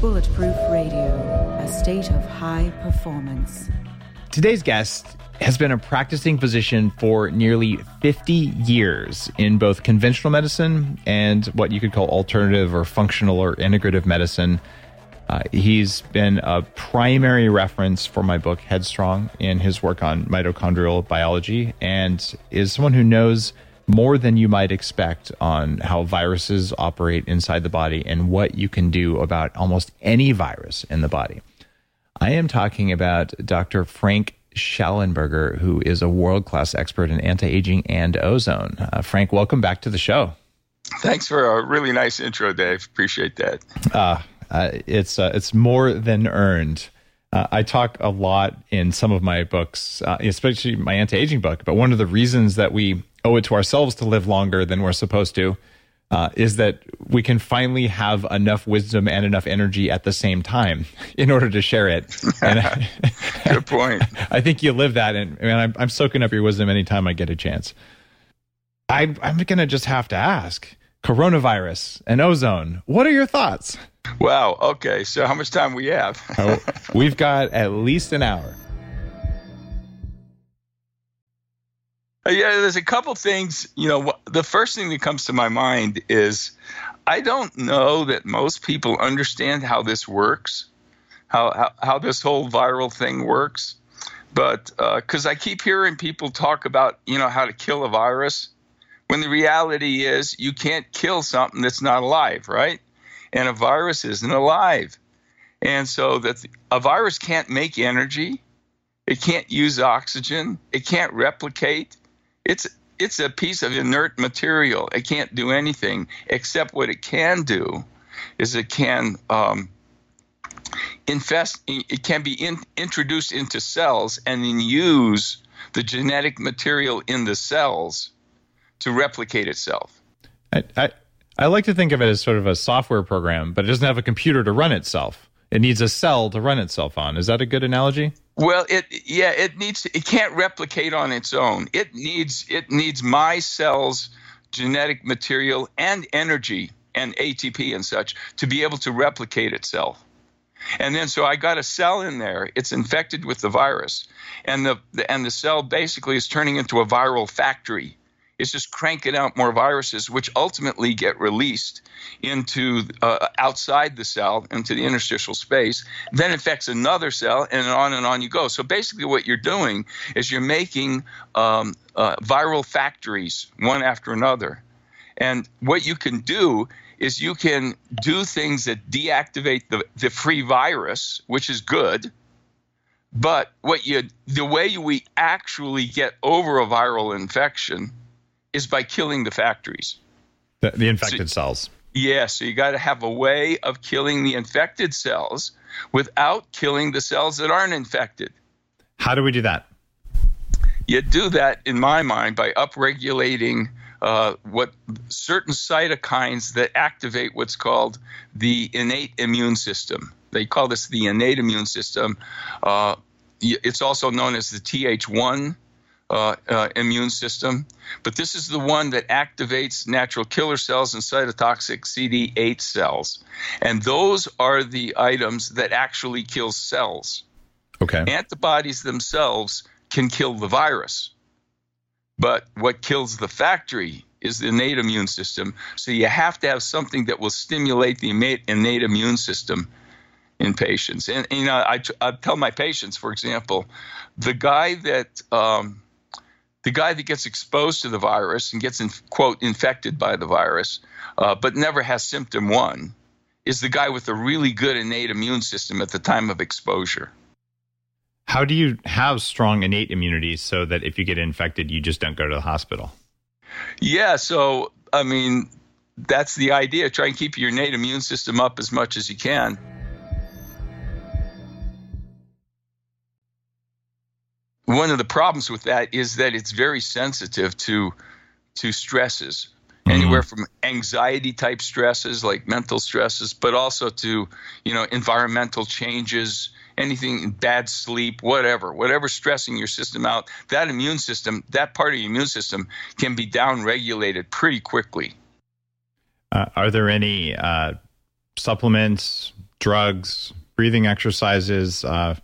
Bulletproof Radio, a state of high performance. Today's guest has been a practicing physician for nearly 50 years in both conventional medicine and what you could call alternative or functional or integrative medicine. Uh, he's been a primary reference for my book Headstrong in his work on mitochondrial biology and is someone who knows more than you might expect on how viruses operate inside the body and what you can do about almost any virus in the body. I am talking about Dr. Frank Shallenberger, who is a world class expert in anti aging and ozone. Uh, Frank, welcome back to the show. Thanks for a really nice intro, Dave. Appreciate that. Uh, uh, it's uh, it's more than earned. Uh, I talk a lot in some of my books, uh, especially my anti aging book, but one of the reasons that we owe it to ourselves to live longer than we're supposed to uh, is that we can finally have enough wisdom and enough energy at the same time in order to share it. And Good point. I think you live that, and, and I'm, I'm soaking up your wisdom anytime I get a chance. I, I'm going to just have to ask coronavirus and ozone. What are your thoughts? Wow. Okay. So, how much time we have? oh, we've got at least an hour. Yeah, there's a couple things. You know, the first thing that comes to my mind is I don't know that most people understand how this works, how how, how this whole viral thing works. But because uh, I keep hearing people talk about you know how to kill a virus, when the reality is you can't kill something that's not alive, right? And a virus isn't alive, and so that a virus can't make energy, it can't use oxygen, it can't replicate it's it's a piece of inert material. It can't do anything except what it can do is it can um, infest. It can be in, introduced into cells and then use the genetic material in the cells to replicate itself. I, I, I like to think of it as sort of a software program, but it doesn't have a computer to run itself. It needs a cell to run itself on. Is that a good analogy? Well, it yeah, it needs it can't replicate on its own. It needs it needs my cells genetic material and energy and ATP and such to be able to replicate itself. And then so I got a cell in there. It's infected with the virus, and the, the and the cell basically is turning into a viral factory is just cranking out more viruses, which ultimately get released into uh, outside the cell into the interstitial space, then infects another cell, and on and on you go. So basically, what you're doing is you're making um, uh, viral factories one after another, and what you can do is you can do things that deactivate the, the free virus, which is good. But what you the way we actually get over a viral infection is by killing the factories. The, the infected so, cells. Yeah, so you got to have a way of killing the infected cells without killing the cells that aren't infected. How do we do that? You do that, in my mind, by upregulating uh, what certain cytokines that activate what's called the innate immune system. They call this the innate immune system. Uh, it's also known as the Th1 uh, uh, immune system. But this is the one that activates natural killer cells and cytotoxic CD8 cells. And those are the items that actually kill cells. Okay. Antibodies themselves can kill the virus. But what kills the factory is the innate immune system. So you have to have something that will stimulate the innate, innate immune system in patients. And, you know, I, I tell my patients, for example, the guy that um, the guy that gets exposed to the virus and gets in, quote infected by the virus, uh, but never has symptom one, is the guy with a really good innate immune system at the time of exposure. How do you have strong innate immunity so that if you get infected, you just don't go to the hospital? Yeah, so I mean, that's the idea. Try and keep your innate immune system up as much as you can. One of the problems with that is that it's very sensitive to to stresses mm-hmm. anywhere from anxiety type stresses like mental stresses but also to you know environmental changes anything bad sleep whatever whatever stressing your system out that immune system that part of your immune system can be down regulated pretty quickly uh, are there any uh, supplements drugs, breathing exercises, uh,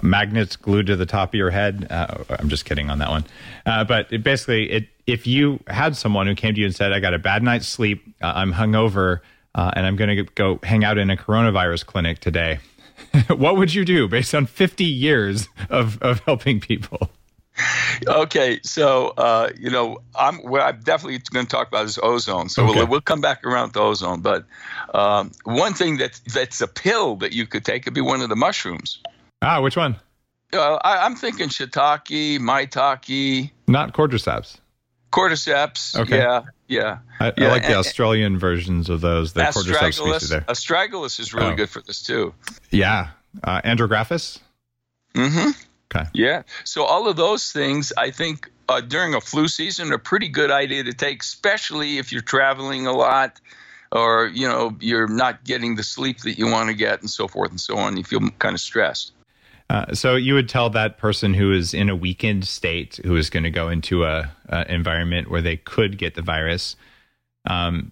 magnets glued to the top of your head. Uh, I'm just kidding on that one. Uh, but it basically, it if you had someone who came to you and said, "I got a bad night's sleep, uh, I'm hungover, uh, and I'm going to go hang out in a coronavirus clinic today," what would you do based on 50 years of of helping people? okay, so uh, you know, I'm what I'm definitely going to talk about is ozone. So okay. we'll, we'll come back around to ozone. But um, one thing that that's a pill that you could take could be one of the mushrooms. Ah, which one? Uh, I, am thinking shiitake, maitake. Not cordyceps. Cordyceps. Okay. Yeah, yeah. I, yeah. I like the and, Australian versions of those. The cordyceps species there. Astragalus is really oh. good for this too. Yeah. Uh, Andrographis. Mm-hmm. Okay. Yeah. So all of those things, I think, uh, during a flu season, are a pretty good idea to take, especially if you're traveling a lot, or you know you're not getting the sleep that you want to get, and so forth and so on. You feel kind of stressed. Uh, so you would tell that person who is in a weakened state, who is going to go into a, a environment where they could get the virus. Um,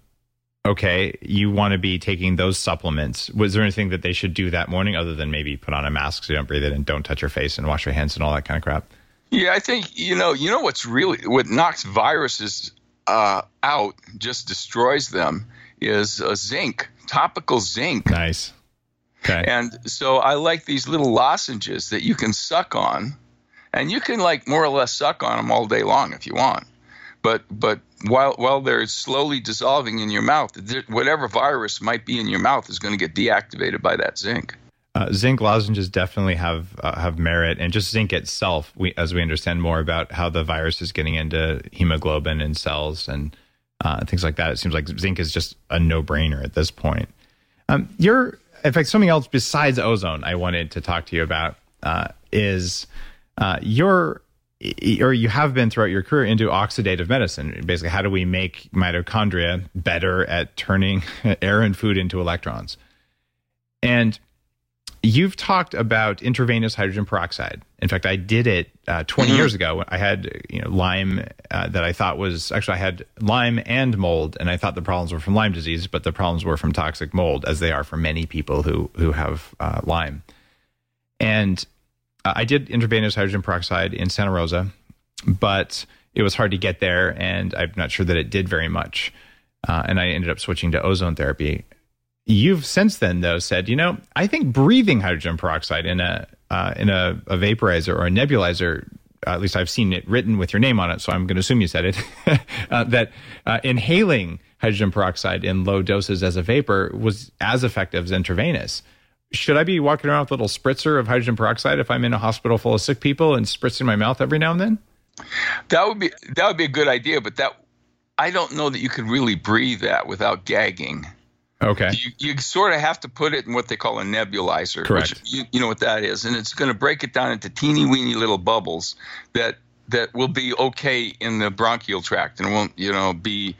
okay, you want to be taking those supplements. Was there anything that they should do that morning other than maybe put on a mask so you don't breathe it and don't touch your face and wash your hands and all that kind of crap? Yeah, I think you know, you know what's really what knocks viruses uh, out, just destroys them, is uh, zinc, topical zinc. Nice. Okay. And so I like these little lozenges that you can suck on, and you can like more or less suck on them all day long if you want but but while while they're slowly dissolving in your mouth, whatever virus might be in your mouth is going to get deactivated by that zinc. Uh, zinc lozenges definitely have uh, have merit, and just zinc itself, we, as we understand more about how the virus is getting into hemoglobin and cells and uh, things like that, it seems like zinc is just a no brainer at this point. Um, you're, in fact, something else besides ozone I wanted to talk to you about uh, is uh, your or you have been throughout your career into oxidative medicine. Basically, how do we make mitochondria better at turning air and food into electrons? And you've talked about intravenous hydrogen peroxide. In fact, I did it uh, 20 mm-hmm. years ago. I had you know, Lyme uh, that I thought was actually I had Lyme and mold, and I thought the problems were from Lyme disease, but the problems were from toxic mold, as they are for many people who who have uh, Lyme. And uh, I did intravenous hydrogen peroxide in Santa Rosa, but it was hard to get there, and I'm not sure that it did very much. Uh, and I ended up switching to ozone therapy. You've since then, though, said, you know, I think breathing hydrogen peroxide in a uh, in a, a, vaporizer or a nebulizer, at least I've seen it written with your name on it, so I'm going to assume you said it. Uh, that uh, inhaling hydrogen peroxide in low doses as a vapor was as effective as intravenous should I be walking around with a little spritzer of hydrogen peroxide if I'm in a hospital full of sick people and spritzing my mouth every now and then? That would be that would be a good idea, but that I don't know that you could really breathe that without gagging. Okay. You, you sort of have to put it in what they call a nebulizer. Correct. Which you, you know what that is, and it's going to break it down into teeny weeny little bubbles that that will be okay in the bronchial tract and won't you know be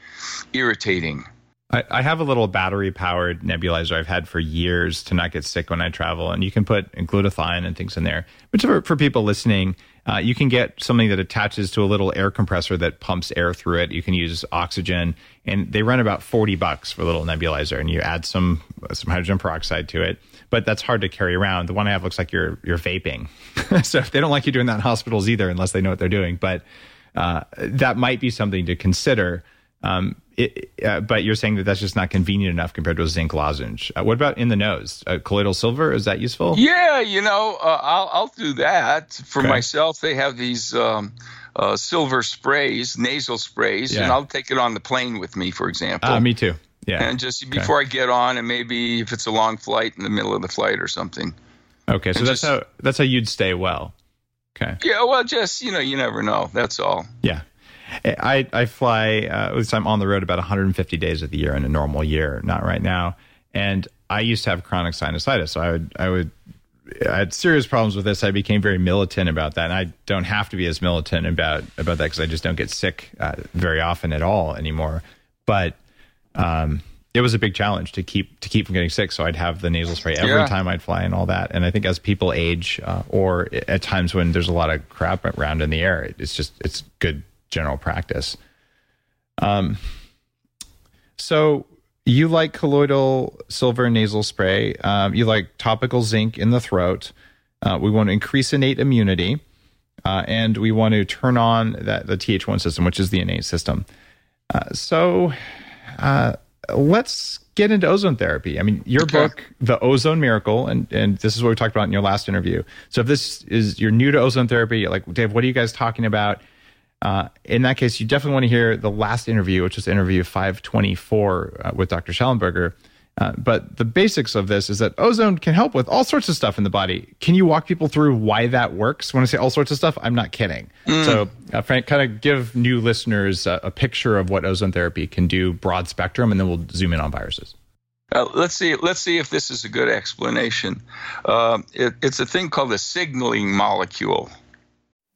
irritating. I, I have a little battery powered nebulizer I've had for years to not get sick when I travel, and you can put glutathione and things in there. But for, for people listening, uh, you can get something that attaches to a little air compressor that pumps air through it. You can use oxygen, and they run about forty bucks for a little nebulizer, and you add some some hydrogen peroxide to it. But that's hard to carry around. The one I have looks like you're you're vaping, so if they don't like you doing that in hospitals either, unless they know what they're doing. But uh, that might be something to consider. Um, uh, but you're saying that that's just not convenient enough compared to a zinc lozenge. Uh, what about in the nose? Uh, colloidal silver is that useful? Yeah, you know, uh, I'll I'll do that for okay. myself. They have these um, uh, silver sprays, nasal sprays, yeah. and I'll take it on the plane with me, for example. Uh, me too. Yeah, and just before okay. I get on, and maybe if it's a long flight, in the middle of the flight or something. Okay, so and that's just, how that's how you'd stay well. Okay. Yeah, well, just you know, you never know. That's all. Yeah. I I fly uh, at least I'm on the road about 150 days of the year in a normal year, not right now. And I used to have chronic sinusitis, so I would I would I had serious problems with this. I became very militant about that, and I don't have to be as militant about about that because I just don't get sick uh, very often at all anymore. But um, it was a big challenge to keep to keep from getting sick. So I'd have the nasal spray every yeah. time I'd fly and all that. And I think as people age, uh, or at times when there's a lot of crap around in the air, it's just it's good general practice. Um, so you like colloidal silver nasal spray. Um, you like topical zinc in the throat. Uh, we want to increase innate immunity, uh, and we want to turn on that the Th1 system, which is the innate system. Uh, so uh, let's get into ozone therapy. I mean, your Okay. book, The Ozone Miracle, and and this is what we talked about in your last interview. So if this is you're new to ozone therapy, you're like Dave, what are you guys talking about? Uh, in that case, you definitely want to hear the last interview, which is interview 524 uh, with Dr. Shallenberger. Uh, but the basics of this is that ozone can help with all sorts of stuff in the body. Can you walk people through why that works? When I say all sorts of stuff, I'm not kidding. So, uh, Frank, kind of give new listeners a, a picture of what ozone therapy can do, broad spectrum, and then we'll zoom in on viruses. Uh, let's see. Let's see if this is a good explanation. Um, it, it's a thing called a signaling molecule.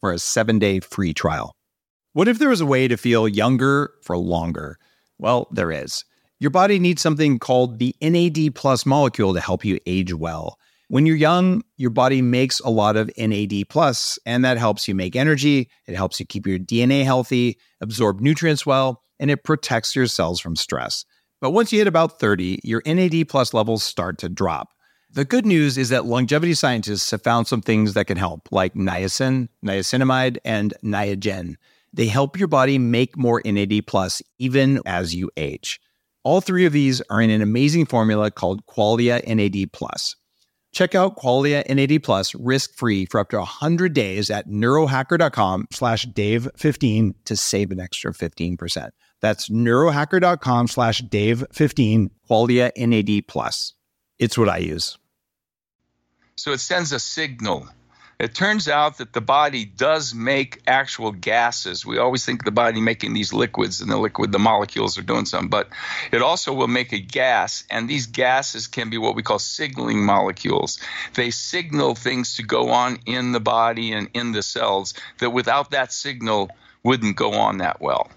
for a seven day free trial. What if there was a way to feel younger for longer? Well, there is. Your body needs something called the NAD plus molecule to help you age well. When you're young, your body makes a lot of NAD plus, and that helps you make energy. It helps you keep your DNA healthy, absorb nutrients well, and it protects your cells from stress. But once you hit about 30, your NAD plus levels start to drop. The good news is that longevity scientists have found some things that can help, like niacin, niacinamide, and niagen. They help your body make more NAD plus even as you age. All three of these are in an amazing formula called Qualia NAD plus. Check out Qualia NAD plus risk-free for up to 100 days at neurohacker.com slash Dave15 to save an extra 15%. That's neurohacker.com slash Dave15, Qualia NAD plus. It's what I use. So it sends a signal. It turns out that the body does make actual gases. We always think the body making these liquids, and the liquid, the molecules are doing something, but it also will make a gas, and these gases can be what we call signaling molecules. They signal things to go on in the body and in the cells that without that signal wouldn't go on that well.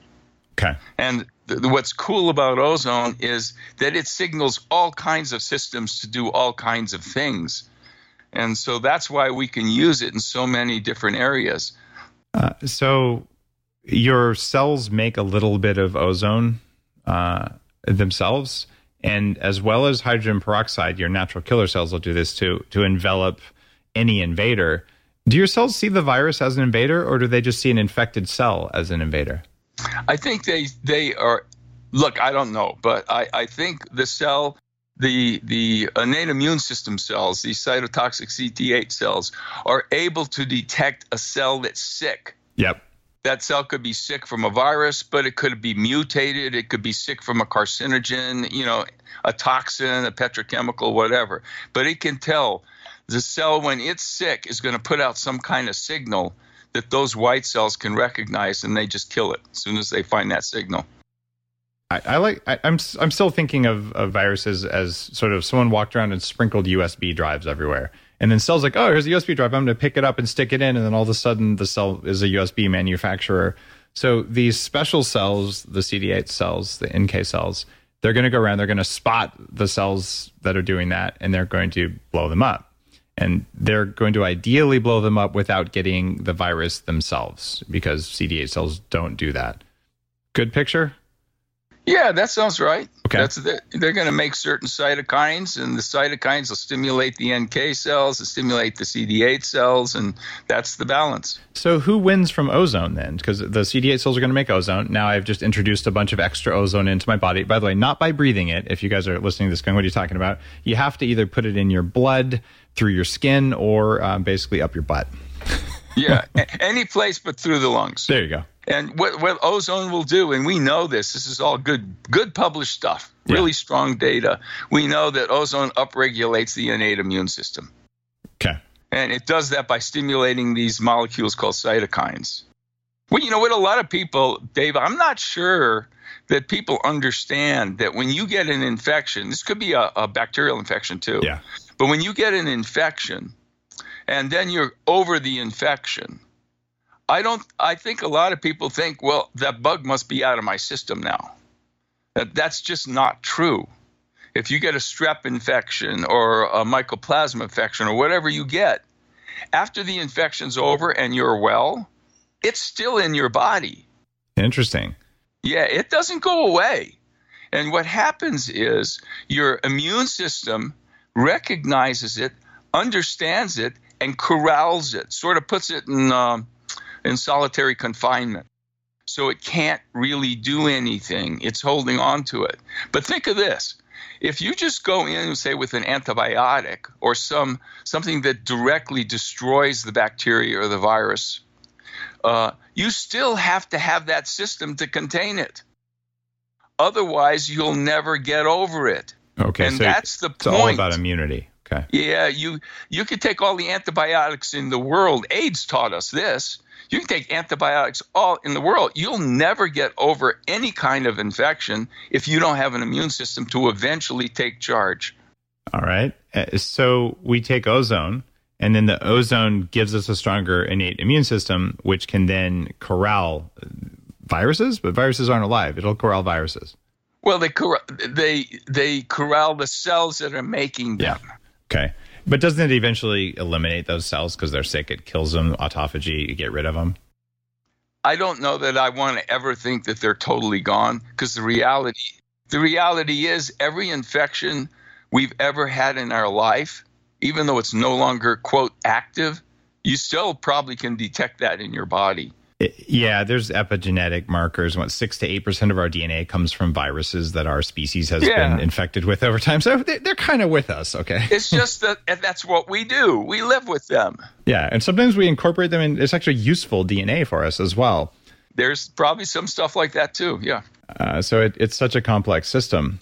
Okay. And th- what's cool about ozone is that it signals all kinds of systems to do all kinds of things. And so that's why we can use it in so many different areas. Uh, so your cells make a little bit of ozone uh, themselves, and as well as hydrogen peroxide, your natural killer cells will do this to to envelop any invader. Do your cells see the virus as an invader, or do they just see an infected cell as an invader? I think they they are look, I don't know, but I, I think the cell the the innate immune system cells, these cytotoxic CD8 cells, are able to detect a cell that's sick. Yep. That cell could be sick from a virus, but it could be mutated. It could be sick from a carcinogen, you know, a toxin, a petrochemical, whatever. But it can tell the cell when it's sick is going to put out some kind of signal that those white cells can recognize, and they just kill it as soon as they find that signal. I, I like. I, I'm s- I'm still thinking of, of viruses as sort of someone walked around and sprinkled USB drives everywhere, and then cells like, oh, here's a USB drive. I'm going to pick it up and stick it in, and then all of a sudden the cell is a USB manufacturer. So these special cells, the CD8 cells, the NK cells, they're going to go around. They're going to spot the cells that are doing that, and they're going to blow them up. And they're going to ideally blow them up without getting the virus themselves, because CD8 cells don't do that. Good picture. Yeah, that sounds right. Okay. That's the, they're going to make certain cytokines, and the cytokines will stimulate the NK cells, and stimulate the CD8 cells, and that's the balance. So who wins from ozone then? Because the CD8 cells are going to make ozone. Now I've just introduced a bunch of extra ozone into my body. By the way, not by breathing it. If you guys are listening to this going, what are you talking about? You have to either put it in your blood, through your skin, or um, basically up your butt. Yeah, any place but through the lungs. There you go. And what, what ozone will do, and we know this, this is all good, good published stuff, Yeah. really strong data. We know that ozone upregulates the innate immune system. Okay. And it does that by stimulating these molecules called cytokines. Well, you know what? A lot of people, Dave, I'm not sure that people understand that when you get an infection, this could be a, a bacterial infection too. Yeah. But when you get an infection and then you're over the infection, I don't I think a lot of people think, well, that bug must be out of my system now. That that's just not true. If you get a strep infection or a mycoplasma infection or whatever you get, after the infection's over and you're well, it's still in your body. Interesting. Yeah, it doesn't go away. And what happens is your immune system recognizes it, understands it, and corrals it, sort of puts it in, um, in solitary confinement. So it can't really do anything. It's holding on to it. But think of this. If you just go in, say, with an antibiotic or some something that directly destroys the bacteria or the virus, uh, you still have to have that system to contain it. Otherwise, you'll never get over it. Okay. and so that's the it's all about immunity. Okay. Yeah, you you could take all the antibiotics in the world. AIDS taught us this. You can take antibiotics all in the world. You'll never get over any kind of infection if you don't have an immune system to eventually take charge. All right. Uh, So we take ozone, and then the ozone gives us a stronger innate immune system, which can then corral viruses. But viruses aren't alive. It'll corral viruses. Well, they corral, they they corral the cells that are making them. Okay. But doesn't it eventually eliminate those cells because they're sick? It kills them, autophagy, you get rid of them. I don't know that I want to ever think that they're totally gone because the reality the reality is every infection we've ever had in our life, even though it's no longer quote active, you still probably can detect that in your body. Yeah, there's epigenetic markers. What six to eight percent of our DNA comes from viruses that our species has Yeah. been infected with over time. So they're, they're kind of with us. Okay. It's just that and that's what we do. We live with them. Yeah, and sometimes we incorporate them, and it's actually useful DNA for us as well. There's probably some stuff like that too. Yeah. Uh, so it, it's such a complex system.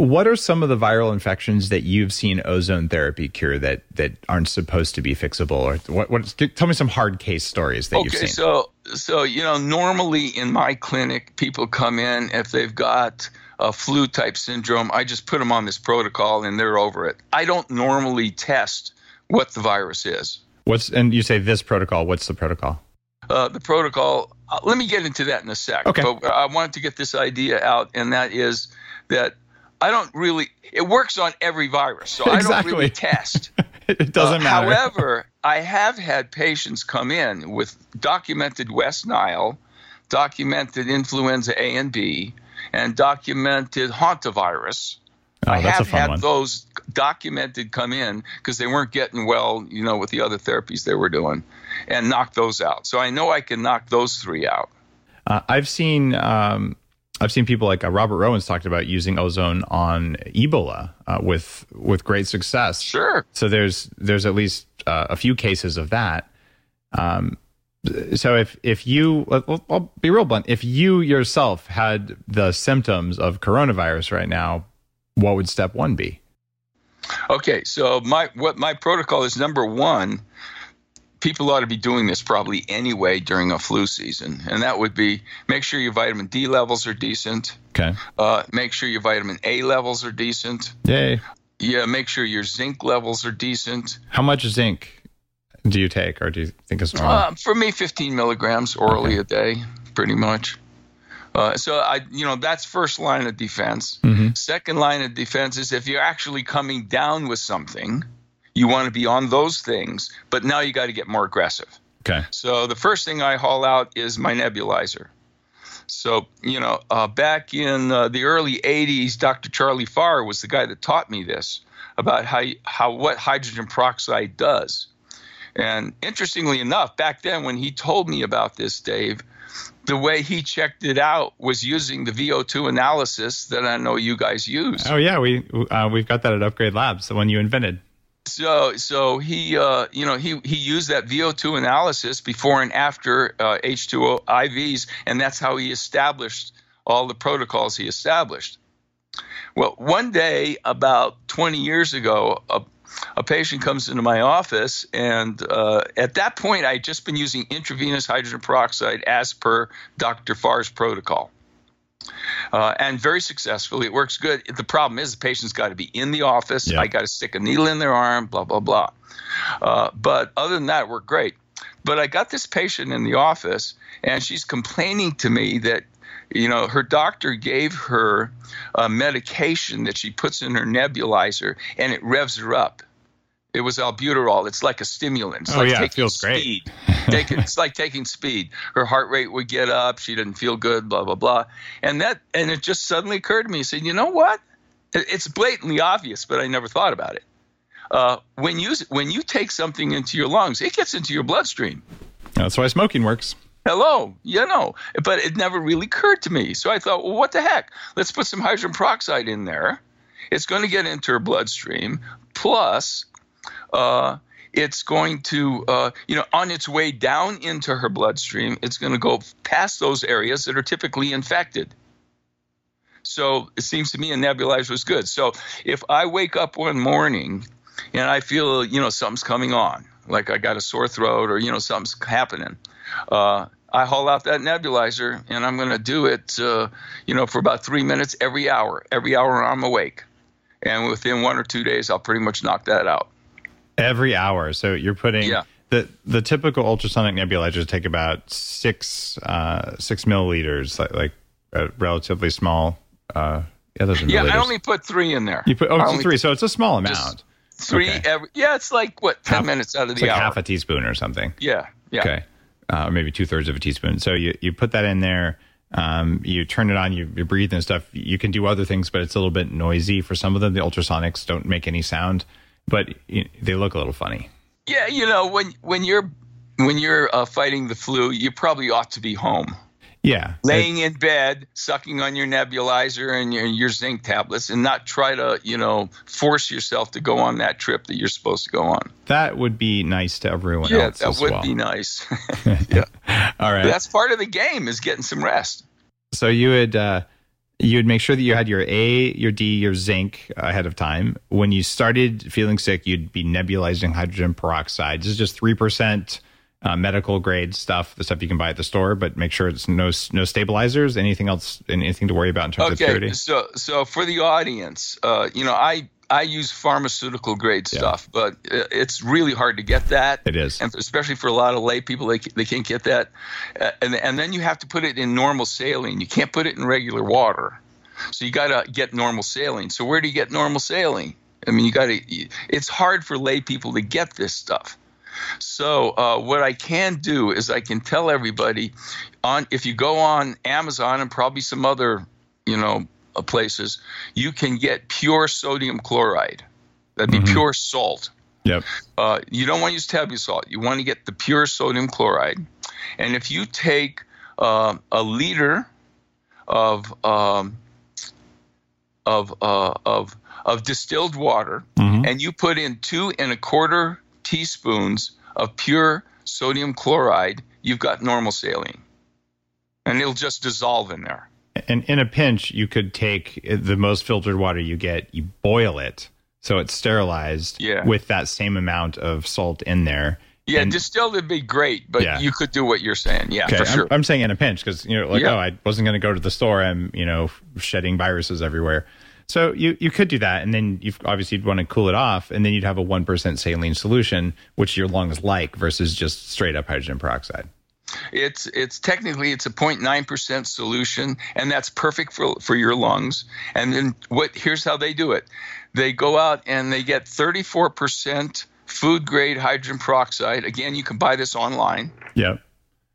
What are some of the viral infections that you've seen ozone therapy cure that that aren't supposed to be fixable? Or what? what tell me some hard case stories that you've seen? Okay, seen. so so you know, normally in my clinic, people come in if they've got a flu type syndrome. I just put them on this protocol and they're over it. I don't normally test what the virus is. What's and you say this protocol? What's the protocol? Uh, the protocol. Uh, let me get into that in a sec. Okay. But I wanted to get this idea out, and that is that I don't really. It works on every virus, so I don't really test. it doesn't Uh, matter. However, I have had patients come in with documented West Nile, documented influenza A and B, and documented hantavirus. oh, I have had one. those documented come in because they weren't getting well, you know, with the other therapies they were doing, and knock those out. So I know I can knock those three out. Uh, I've seen um, I've seen people like uh, Robert Rowen's talked about using ozone on Ebola uh, with with great success. Sure. So there's there's at least uh, a few cases of that. Um, so if if you I'll, I'll be real blunt, if you yourself had the symptoms of coronavirus right now, what would step one be? Okay, so my what my protocol is number one. People ought to be doing this probably anyway during a flu season, and that would be make sure your vitamin D levels are decent. Okay. Uh, make sure your vitamin A levels are decent. Yay. Yeah, make sure your zinc levels are decent. How much zinc do you take, or do you think it's normal? Uh, for me, 15 milligrams orally a day, pretty much. Uh, so I, you know, that's first line of defense. Mhm. Second line of defense is if you're actually coming down with something, you want to be on those things, but now you got to get more aggressive. Okay. So the first thing I haul out is my nebulizer. So, you know, uh, back in uh, the early 80s, Dr. Charlie Farr was the guy that taught me this about how, how what hydrogen peroxide does. And interestingly enough, back then when he told me about this, Dave, the way he checked it out was using the VO2 analysis that I know you guys use. Oh yeah, we uh, we've got that at Upgrade Labs, the one you invented. So, so he, uh, you know, he he used that VO2 analysis before and after uh, H2O IVs, and that's how he established all the protocols he established. Well, one day about 20 years ago, a, a patient comes into my office, and uh, at that point, I had just been using intravenous hydrogen peroxide as per Dr. Farr's protocol. Uh, and very successfully. It works good. The problem is the patient's got to be in the office. Yeah. I got to stick a needle in their arm, blah, blah, blah. Uh, but other than that, it worked great. But I got this patient in the office, and she's complaining to me that you know, her doctor gave her a medication that she puts in her nebulizer and it revs her up. It was albuterol. It's like a stimulant. It's oh, like yeah, it feels speed. great. it's like taking speed. Her heart rate would get up. She didn't feel good, blah, blah, blah. And that, and it just suddenly occurred to me, I said, you know what? It's blatantly obvious, but I never thought about it. Uh, when you when you take something into your lungs, it gets into your bloodstream. That's why smoking works. Hello, you know, but it never really occurred to me. So I thought, well, what the heck? Let's put some hydrogen peroxide in there. It's going to get into her bloodstream. Plus, uh, it's going to, uh, you know, on its way down into her bloodstream, it's going to go past those areas that are typically infected. So it seems to me a nebulizer is good. So if I wake up one morning and I feel, you know, something's coming on, like I got a sore throat or, you know, something's happening, uh, I haul out that nebulizer and I'm going to do it, uh, you know, for about three minutes every hour. Every hour I'm awake, and within one or two days, I'll pretty much knock that out. Every hour. So you're putting yeah. the the typical ultrasonic nebulizers take about six uh, six milliliters, like, like a relatively small. Uh, yeah, yeah. I only put three in there. You put oh, three, so it's a small amount. Three okay. every. Yeah, it's like what ten half, minutes out of the like hour. Half a teaspoon or something. Yeah. Yeah. Okay uh, or maybe two thirds of a teaspoon. So you, you put that in there. Um, you turn it on, you, you, breathe and stuff. You can do other things, but it's a little bit noisy for some of them. The ultrasonics don't make any sound, but they look a little funny. Yeah, you know when when you're when you're uh, fighting the flu, you probably ought to be home. Yeah. Laying in bed, sucking on your nebulizer and your, your zinc tablets, and not try to, you know, force yourself to go on that trip that you're supposed to go on. That would be nice to everyone yeah, else. Yeah, that would well. be nice. yeah. All right. But that's part of the game is getting some rest. So you would uh, you would make sure that you had your A, your D, your zinc ahead of time. When you started feeling sick, you'd be nebulizing hydrogen peroxide. This is just three percent uh, medical grade stuff, the stuff you can buy at the store, but make sure it's no no stabilizers. Anything else? Anything to worry about in terms okay, of purity? So, so for the audience, uh, you know, I I use pharmaceutical grade stuff, yeah. but it's really hard to get that. It is, and especially for a lot of lay people, they they can't get that, uh, and and then you have to put it in normal saline. You can't put it in regular water, so you got to get normal saline. So where do you get normal saline? I mean, you got to. It's hard for lay people to get this stuff. So uh, what I can do is I can tell everybody on if you go on Amazon and probably some other you know places, you can get pure sodium chloride. That'd be mm-hmm. pure salt. Yep. Uh, you don't want to use table salt. You want to get the pure sodium chloride. And if you take uh, a liter of um, of uh, of of distilled water mm-hmm. and you put in two and a quarter teaspoons of pure sodium chloride, you've got normal saline. And it'll just dissolve in there. And in a pinch, you could take the most filtered water you get, you boil it so it's sterilized yeah. with that same amount of salt in there. Yeah, and, distilled would be great, but yeah. you could do what you're saying. Yeah, okay. for sure. I'm, I'm saying in a pinch because you know, like, yeah. oh, I wasn't going to go to the store. I'm, you know, shedding viruses everywhere. So you, you could do that, and then you obviously you'd want to cool it off, and then you'd have a one percent saline solution, which your lungs like, versus just straight up hydrogen peroxide. It's it's technically it's a 0.9 percent solution, and that's perfect for for your lungs. And then what? Here's how they do it: they go out and they get 34 percent food grade hydrogen peroxide. Again, you can buy this online. Yep.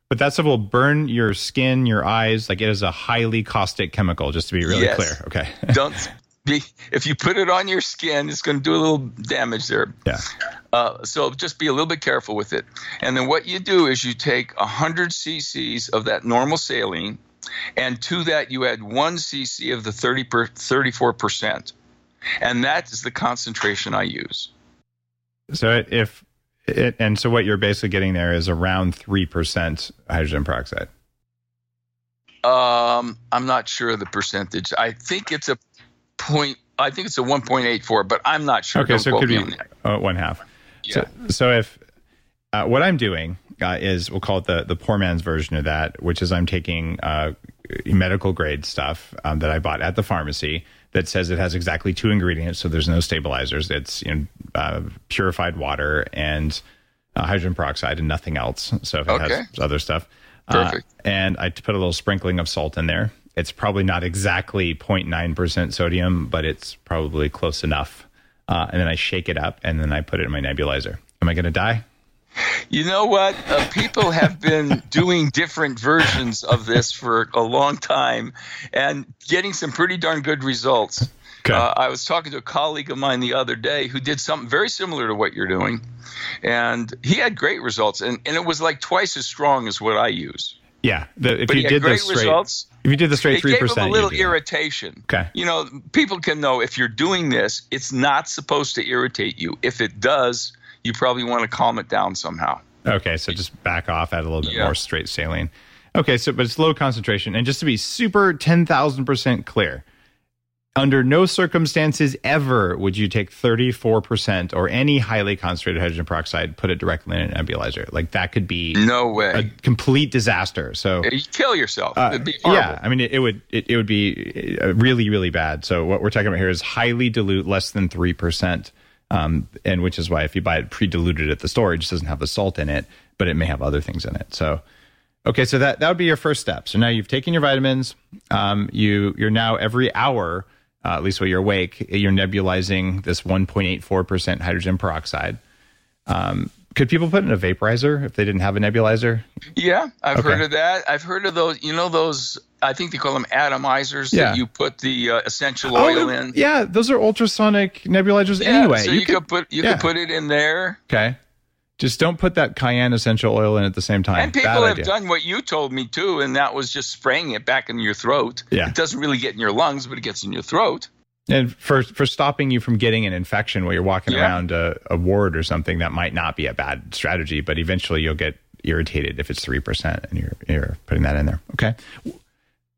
But that stuff will burn your skin, your eyes. Like it is a highly caustic chemical. Just to be really Yes. clear. Okay. Don't be if you put it on your skin, it's going to do a little damage there. yeah. Uh, so just be a little bit careful with it. And then what you do is you take 100 cc's of that normal saline, and to that you add one cc of the 30 per, 34%. And that is the concentration I use. So if it, and so what you're basically getting there is around three percent hydrogen peroxide. Um, I'm not sure of the percentage. I think it's a point. I think it's a 1.84, but I'm not sure. Okay, Don't so it could be uh, one half. Yeah. So, so if uh, what I'm doing uh, is we'll call it the the poor man's version of that, which is I'm taking uh, medical grade stuff um, that I bought at the pharmacy that says it has exactly two ingredients, so there's no stabilizers. It's you know uh, purified water and uh, hydrogen peroxide and nothing else. So if it Okay. has other stuff, Uh, Perfect. and I put a little sprinkling of salt in there. It's probably not exactly 0.9% sodium, but it's probably close enough. Uh, and then I shake it up and then I put it in my nebulizer. Am I going to die? You know what? Uh, people have been doing different versions of this for a long time and getting some pretty darn good results. Okay. Uh, I was talking to a colleague of mine the other day who did something very similar to what you're doing, and he had great results. And, and it was like twice as strong as what I use. Yeah. The, if But you he did great straight, results. If you did the straight three percent, a little irritation. Okay. You know, people can know if you're doing this, it's not supposed to irritate you. If it does, you probably want to calm it down somehow. Okay, so just back off, add a little bit Yeah. more straight saline. Okay, so but it's low concentration, and just to be super ten thousand percent clear, under no circumstances ever would you take thirty four percent or any highly concentrated hydrogen peroxide, put it directly in an nebulizer. Like that could be No way a complete disaster. So You kill yourself. uh, It'd be horrible. yeah, I mean, it, it would it, it would be uh, really really bad. So what we're talking about here is highly dilute, less than three percent, um, and which is why if you buy it pre-diluted at the store, it just doesn't have the salt in it, but it may have other things in it. So okay, so that that would be your first step. So now you've taken your vitamins. Um, you you're now every hour, at least while you're awake, you're nebulizing this 1.84 percent hydrogen peroxide. Um, could people put in a vaporizer if they didn't have a nebulizer? Yeah, I've Okay. heard of that. I've heard of those. You know those? I think they call them atomizers Yeah. that you put the uh, essential oil in. Yeah, those are ultrasonic nebulizers Yeah, anyway. so you, could, put you yeah. could put it in there. okay. Just don't put that cayenne essential oil in at the same time. And people Bad have idea. done what you told me too, and that was just spraying it back in your throat. Yeah. It doesn't really get in your lungs, but it gets in your throat. and for for stopping you from getting an infection while you're walking Yeah. around a, a ward or something, that might not be a bad strategy. But eventually, you'll get irritated if it's three percent and you're you're putting that in there. Okay.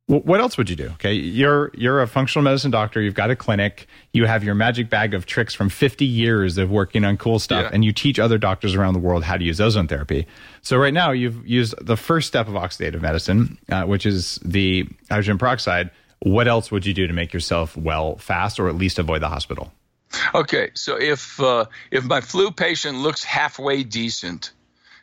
What else would you do? Okay, you're you're a functional medicine doctor. You've got a clinic. You have your magic bag of tricks from 50 years of working on cool stuff, Yeah. and you teach other doctors around the world how to use ozone therapy. So right now, you've used the first step of oxidative medicine, uh, which is the hydrogen peroxide. What else would you do to make yourself well fast, or at least avoid the hospital? Okay, so if uh, if my flu patient looks halfway decent,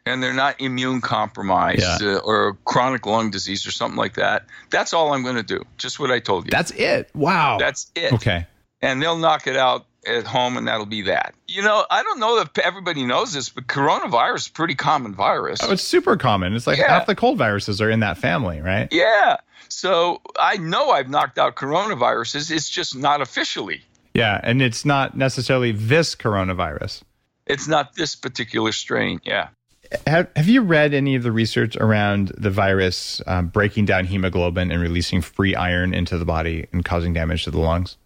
and they're not immune compromised Yeah. uh, or chronic lung disease or something like that, that's all I'm going to do. Just what I told you. That's it. Wow. That's it. okay. and they'll knock it out at home, and that'll be that. You know, I don't know if everybody knows this, but coronavirus is a pretty common virus. Oh, it's super common. It's like Yeah. half the cold viruses are in that family, right? yeah. So I know I've knocked out coronaviruses. It's just not officially. Yeah, and it's not necessarily this coronavirus. It's not this particular strain. Yeah. Have, have you read any of the research around the virus um, breaking down hemoglobin and releasing free iron into the body and causing damage to the lungs?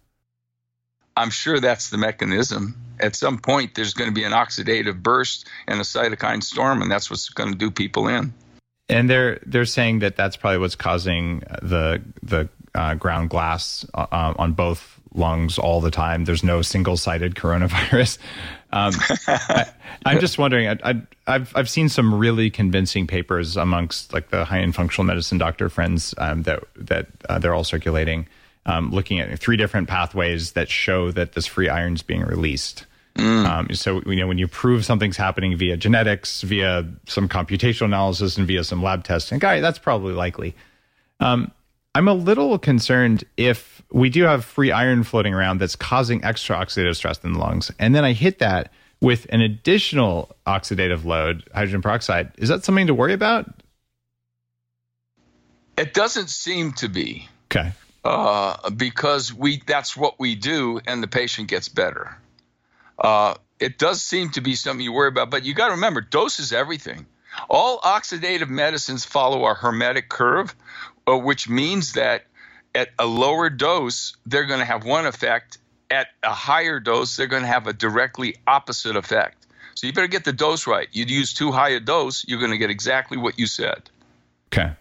I'm sure that's the mechanism. At some point, there's going to be an oxidative burst and a cytokine storm, and that's what's going to do people in. And they're they're saying that that's probably what's causing the the uh, ground glass uh, um, on both lungs all the time. There's no single sided coronavirus. Um, I, I'm just wondering. I, I, I've I've seen some really convincing papers amongst like the high end functional medicine doctor friends um, that that uh, they're all circulating, um, looking at three different pathways that show that this free iron is being released. Um, so you know when you prove something's happening via genetics, via some computational analysis, and via some lab testing, guy, that's probably likely. Um, I'm a little concerned if we do have free iron floating around that's causing extra oxidative stress in the lungs, and then I hit that with an additional oxidative load, hydrogen peroxide. Is that something to worry about? It doesn't seem to be. Okay. Uh, because we that's what we do, and the patient gets better. Uh, it does seem to be something you worry about, but you got to remember, dose is everything. All oxidative medicines follow a hormetic curve, uh, which means that at a lower dose, they're going to have one effect. At a higher dose, they're going to have a directly opposite effect. So you better get the dose right. You'd use too high a dose, you're going to get exactly what you said. Okay.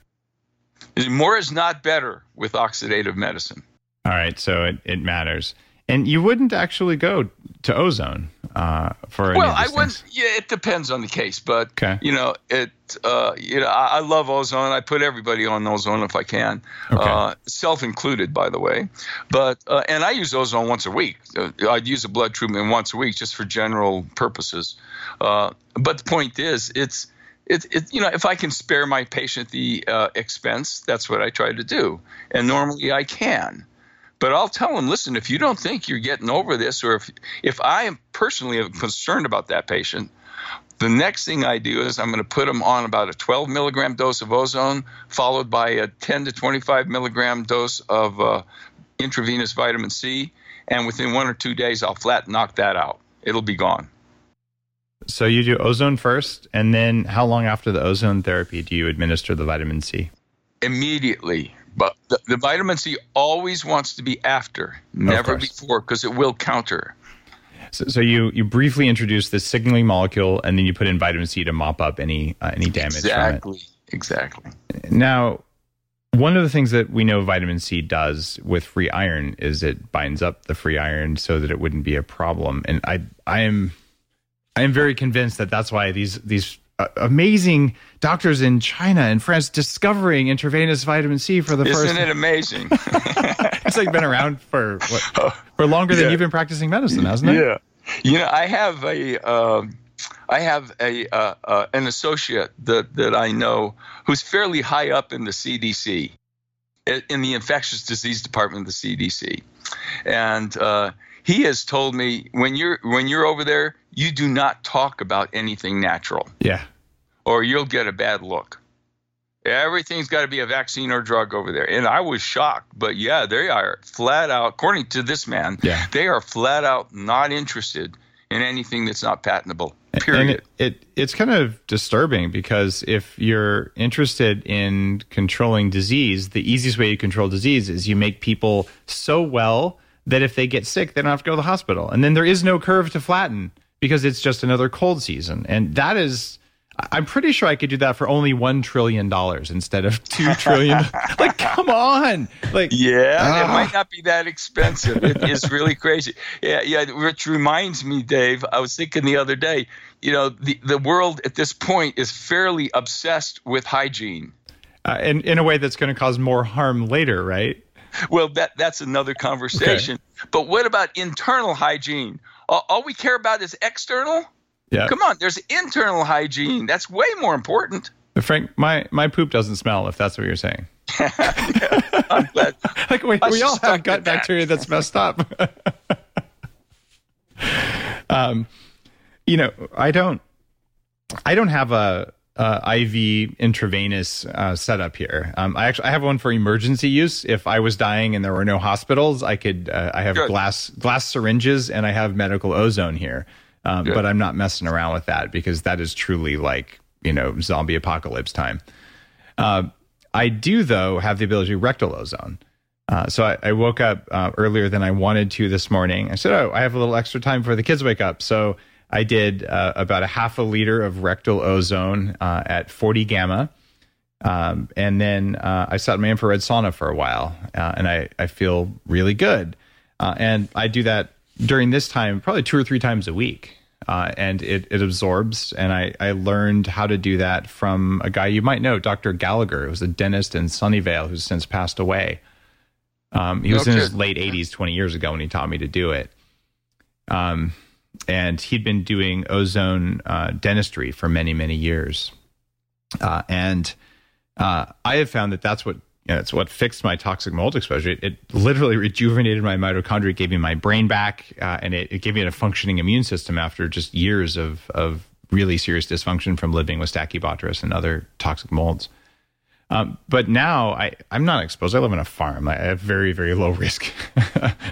More is not better with oxidative medicine. All right. So it, it matters. And you wouldn't actually go to ozone uh, for well, I wouldn't. Yeah, it depends on the case, but Okay. you know, it. Uh, you know, I, I love ozone. I put everybody on ozone if I can, Okay. uh, self included, by the way. But uh, and I use ozone once a week. Uh, I'd use a blood treatment once a week just for general purposes. Uh, but the point is, it's. It, it, you know, if I can spare my patient the uh, expense, that's what I try to do. And normally I can. But I'll tell them, listen, if you don't think you're getting over this, or if if I am personally concerned about that patient, the next thing I do is I'm going to put them on about a 12 milligram dose of ozone, followed by a 10 to 25 milligram dose of uh, intravenous vitamin C, and within one or two days, I'll flat knock that out. It'll be gone. So you do ozone first, and then how long after the ozone therapy do you administer the vitamin C? immediately. But the, the vitamin C always wants to be after, never before, because it will counter. So, so you you briefly introduce this signaling molecule, and then you put in vitamin C to mop up any uh, any damage Exactly. Exactly. Now, one of the things that we know vitamin C does with free iron is it binds up the free iron so that it wouldn't be a problem. And I I am I am very convinced that that's why these these amazing doctors in China and France discovering intravenous vitamin C for the first Isn't it amazing? it's like been around for what, for longer than you've been practicing medicine, hasn't it? Yeah. You know, I have a um, I have a uh, uh, an associate that that I know who's fairly high up in the CDC, in the infectious disease department of the CDC, and uh, he has told me when you're when you're over there, you do not talk about anything natural, Yeah. or you'll get a bad look. Everything's got to be a vaccine or drug over there. And I was shocked, but yeah, they are flat out, according to this man, Yeah. they are flat out not interested in anything that's not patentable. Period. it, it it's kind of disturbing because if you're interested in controlling disease, the easiest way to control disease is you make people so well that if they get sick, they don't have to go to the hospital. And then there is no curve to flatten because it's just another cold season. And that is I'm pretty sure I could do that for only one trillion dollars instead of 2 trillion. like, come on. Like yeah, Ah. it might not be that expensive. It is really crazy. Yeah, yeah. Which reminds me, Dave. I was thinking the other day. You know, the the world at this point is fairly obsessed with hygiene. uh, in in a way that's going to cause more harm later, right? Well, that that's another conversation. But what about internal hygiene? All, all we care about is external. Yeah. Come on, there's internal hygiene. That's way more important. Frank, my my poop doesn't smell. If that's what you're saying. I'm glad. Like we, we all have gut that. bacteria that's messed up. um, you know, I don't, I don't have a, a IV intravenous uh, setup here. Um, I actually I have one for emergency use. If I was dying and there were no hospitals, I could. Uh, I have Good. glass glass syringes and I have medical ozone here. Um, but I'm not messing around with that because that is truly like you know zombie apocalypse time. Uh, I do, though, have the ability to rectal ozone. Uh, so I, I woke up uh, earlier than I wanted to this morning. I said, "Oh, I have a little extra time before the kids wake up." So I did uh, about a half a liter of rectal ozone uh, at 40 gamma, um, and then uh, I sat in my infrared sauna for a while, uh, and I I feel really good. Uh, and I do that during this time probably two or three times a week. Uh, and it, it absorbs. And I, I learned how to do that from a guy you might know, Dr. Gallagher, who was a dentist in Sunnyvale who's since passed away. Um, he was in his late 80s, 20 years ago when he taught me to do it. Um, and he'd been doing ozone uh, dentistry for many, many years. Uh, and uh, I have found that that's what you know, it's what fixed my toxic mold exposure. It, it literally rejuvenated my mitochondria, gave me my brain back, uh, and it, it gave me a functioning immune system after just years of of really serious dysfunction from living with Stachybotrys and other toxic molds. Um, but now I, I'm not exposed. I live on a farm. I have very, very low risk,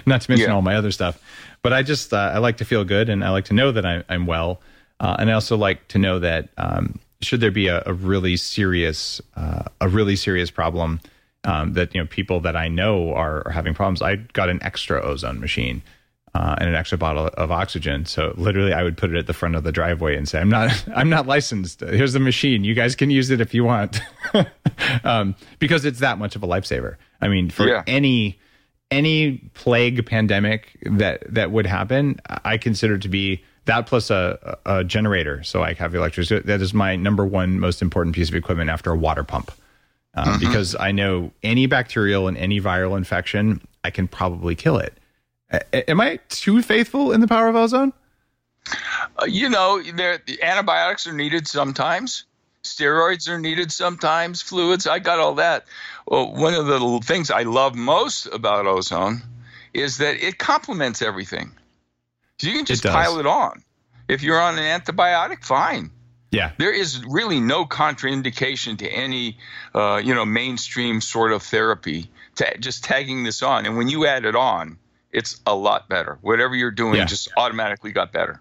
not to mention Yeah. all my other stuff. But I just, uh, I like to feel good and I like to know that I, I'm well. Uh, and I also like to know that um, should there be a, a really serious, uh, a really serious problem um, that, you know, people that I know are, are having problems, I got an extra ozone machine. Uh, and an extra bottle of oxygen. So literally, I would put it at the front of the driveway and say, "I'm not, I'm not licensed. Here's the machine. You guys can use it if you want," um, because it's that much of a lifesaver. I mean, for Yeah. any any plague pandemic that that would happen, I consider to be that plus a, a generator, so I have electricity. That is my number one most important piece of equipment after a water pump, um, because I know any bacterial and any viral infection, I can probably kill it. A- Am I too faithful in the power of ozone? Uh, you know, there antibiotics are needed sometimes. Steroids are needed sometimes. Fluids, I got all that. Well, one of the things I love most about ozone is that it complements everything. So you can just does. pile it on. If you're on an antibiotic, fine. Yeah, There is really no contraindication to any, uh, you know, mainstream sort of therapy. To just tagging this on, and when you add it on, it's a lot better. Whatever you're doing Yeah. just automatically got better.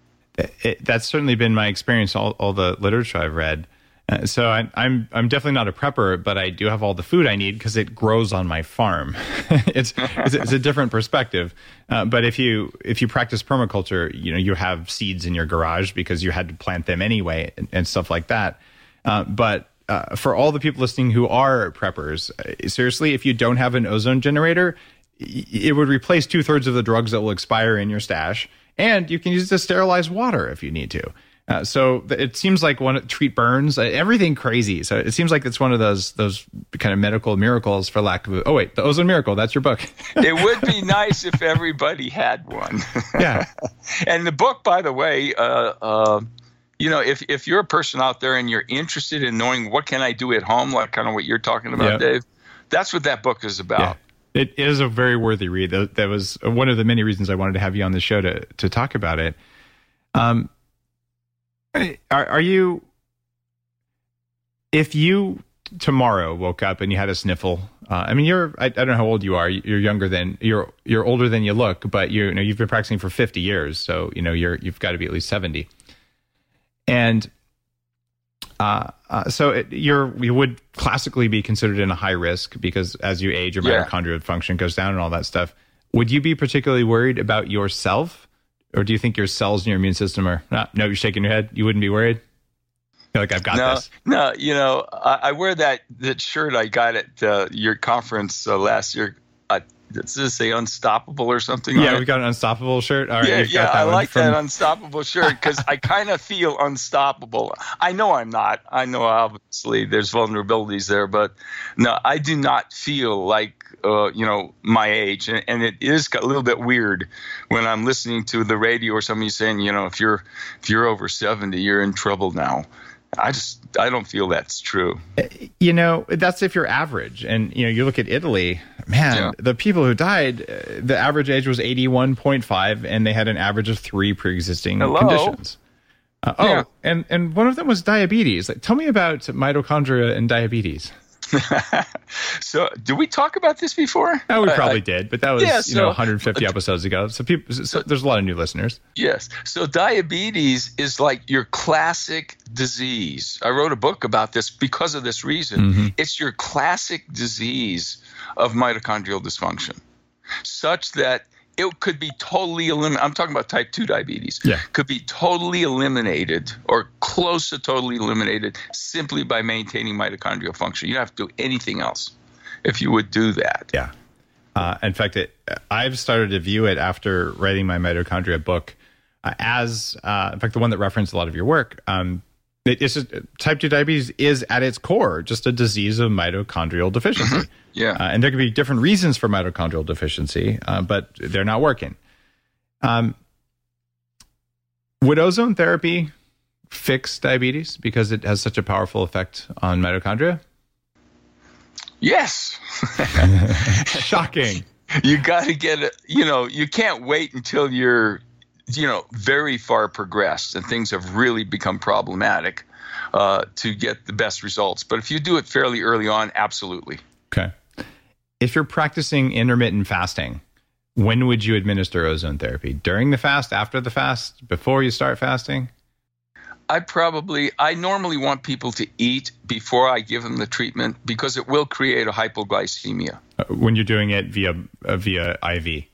it, that's certainly been my experience. All, all the literature I've read. Uh, so I, I'm I'm definitely not a prepper, but I do have all the food I need because it grows on my farm. it's, it's it's a different perspective. Uh, but if you if you practice permaculture, you know you have seeds in your garage because you had to plant them anyway and, and stuff like that. Uh, but uh, for all the people listening who are preppers, uh, seriously, if you don't have an ozone generator, it would replace two thirds of the drugs that will expire in your stash, and you can use it to sterilize water if you need to. Uh, so it seems like one treat burns, uh, everything crazy. So it seems like it's one of those those kind of medical miracles, for lack of. A, oh wait, the ozone miracle. That's your book. it would be nice if everybody had one. yeah, and the book, by the way, uh, uh, you know, if if you're a person out there and you're interested in knowing what can I do at home, like kind of what you're talking about, Yeah. Dave, that's what that book is about. yeah. It is a very worthy read. That, was one of the many reasons I wanted to have you on the show to to talk about it. Um, are, are you? If you tomorrow woke up and you had a sniffle, uh, I mean, you're I, I don't know how old you are. You're younger than you're you're older than you look, but you, you know you've been practicing for 50 years, so you know you're you've got to be at least 70. And uh, uh, so it, you're you would classically be considered in a high risk because as you age, your Yeah. mitochondrial function goes down and all that stuff. Would you be particularly worried about yourself, or do you think your cells and your immune system are? No, no you're shaking your head. You wouldn't be worried. You're like I've got no, this. no, you know, I, I wear that that shirt I got at uh, your conference uh, last year. Does this say unstoppable or something? Yeah, we got an unstoppable shirt. All right, yeah, yeah, that I like from- that unstoppable shirt because I kind of feel unstoppable. I know I'm not. I know obviously there's vulnerabilities there, but no, I do not feel like uh, you know my age, and, and it is a little bit weird when I'm listening to the radio or somebody saying, you know, if you're if you're over seventy, you're in trouble now. I just I don't feel that's true. you know that's if you're average and you know you look at italy man Yeah. the people who died uh, the average age was 81.5 and they had an average of three pre-existing Hello? conditions uh, oh Yeah. and and one of them was diabetes like tell me about mitochondria and diabetes So, did we talk about this before? oh we probably I- did but that was Yeah, you know 150 episodes ago so people so there's a lot of new listeners Yes. So diabetes is like your classic disease. I wrote a book about this because of this reason. Mm-hmm. It's your classic disease of mitochondrial dysfunction, such that it could be totally eliminated. I'm talking about type 2 diabetes. Yeah. Could be totally eliminated or close to totally eliminated simply by maintaining mitochondrial function. You don't have to do anything else if you would do that. Yeah. Uh, in fact, it, I've started to view it after writing my mitochondria book uh, as, uh, in fact, the one that referenced a lot of your work. Um, it's just, type 2 diabetes is at its core just a disease of mitochondrial deficiency. Yeah. Uh, and there can be different reasons for mitochondrial deficiency, uh, but they're not working. Um, would ozone therapy fix diabetes because it has such a powerful effect on mitochondria? yes. Shocking. you got to get it. You know, you can't wait until you're you know, very far progressed and things have really become problematic uh, to get the best results. But if you do it fairly early on, absolutely. Okay. If you're practicing intermittent fasting, when would you administer ozone therapy? During the fast, after the fast, before you start fasting? I probably I normally want people to eat before I give them the treatment because it will create a hypoglycemia. Uh, when you're doing it via uh, via IV.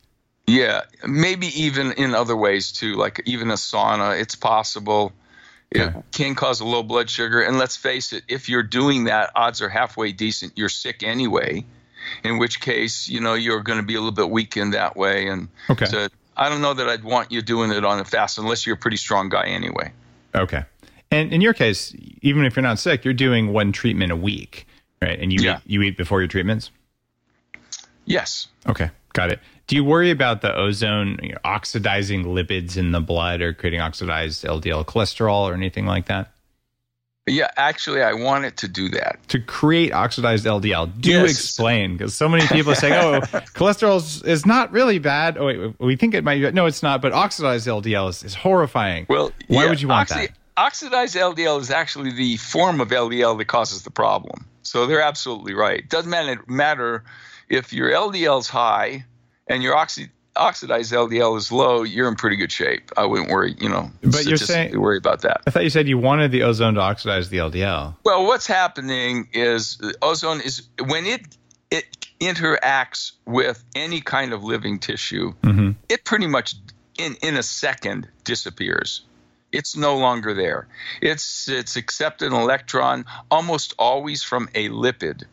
Yeah, maybe even in other ways too, like even a sauna. It's possible. It can cause a low blood sugar, and let's face it, if you're doing that, odds are halfway decent. You're sick anyway, in which case you know you're going to be a little bit weak in that way. And okay. so I don't know that I'd want you doing it on a fast unless you're a pretty strong guy anyway. Okay. And in your case, even if you're not sick, you're doing one treatment a week, right? And you yeah. eat, you eat before your treatments. Yes. Okay, got it. Do you worry about the ozone you know, oxidizing lipids in the blood or creating oxidized LDL cholesterol or anything like that? Yeah, actually, I wanted to do that. To create oxidized LDL. Do yes. explain, because so many people say, oh, cholesterol is, not really bad. Oh, wait, we think it might be. No, it's not, but oxidized LDL is, is horrifying. Well, why yeah, would you want oxi- that? Oxidized LDL is actually the form of LDL that causes the problem. So they're absolutely right. It doesn't matter if your LDL is high and your oxy, oxidized LDL is low, you're in pretty good shape. I wouldn't worry, you know, but you're saying worry about that. I thought you said you wanted the ozone to oxidize the LDL. Well, what's happening is ozone is when it it interacts with any kind of living tissue, mm-hmm. it pretty much in in a second disappears. It's no longer there. It's it's accepted an electron almost always from a lipid,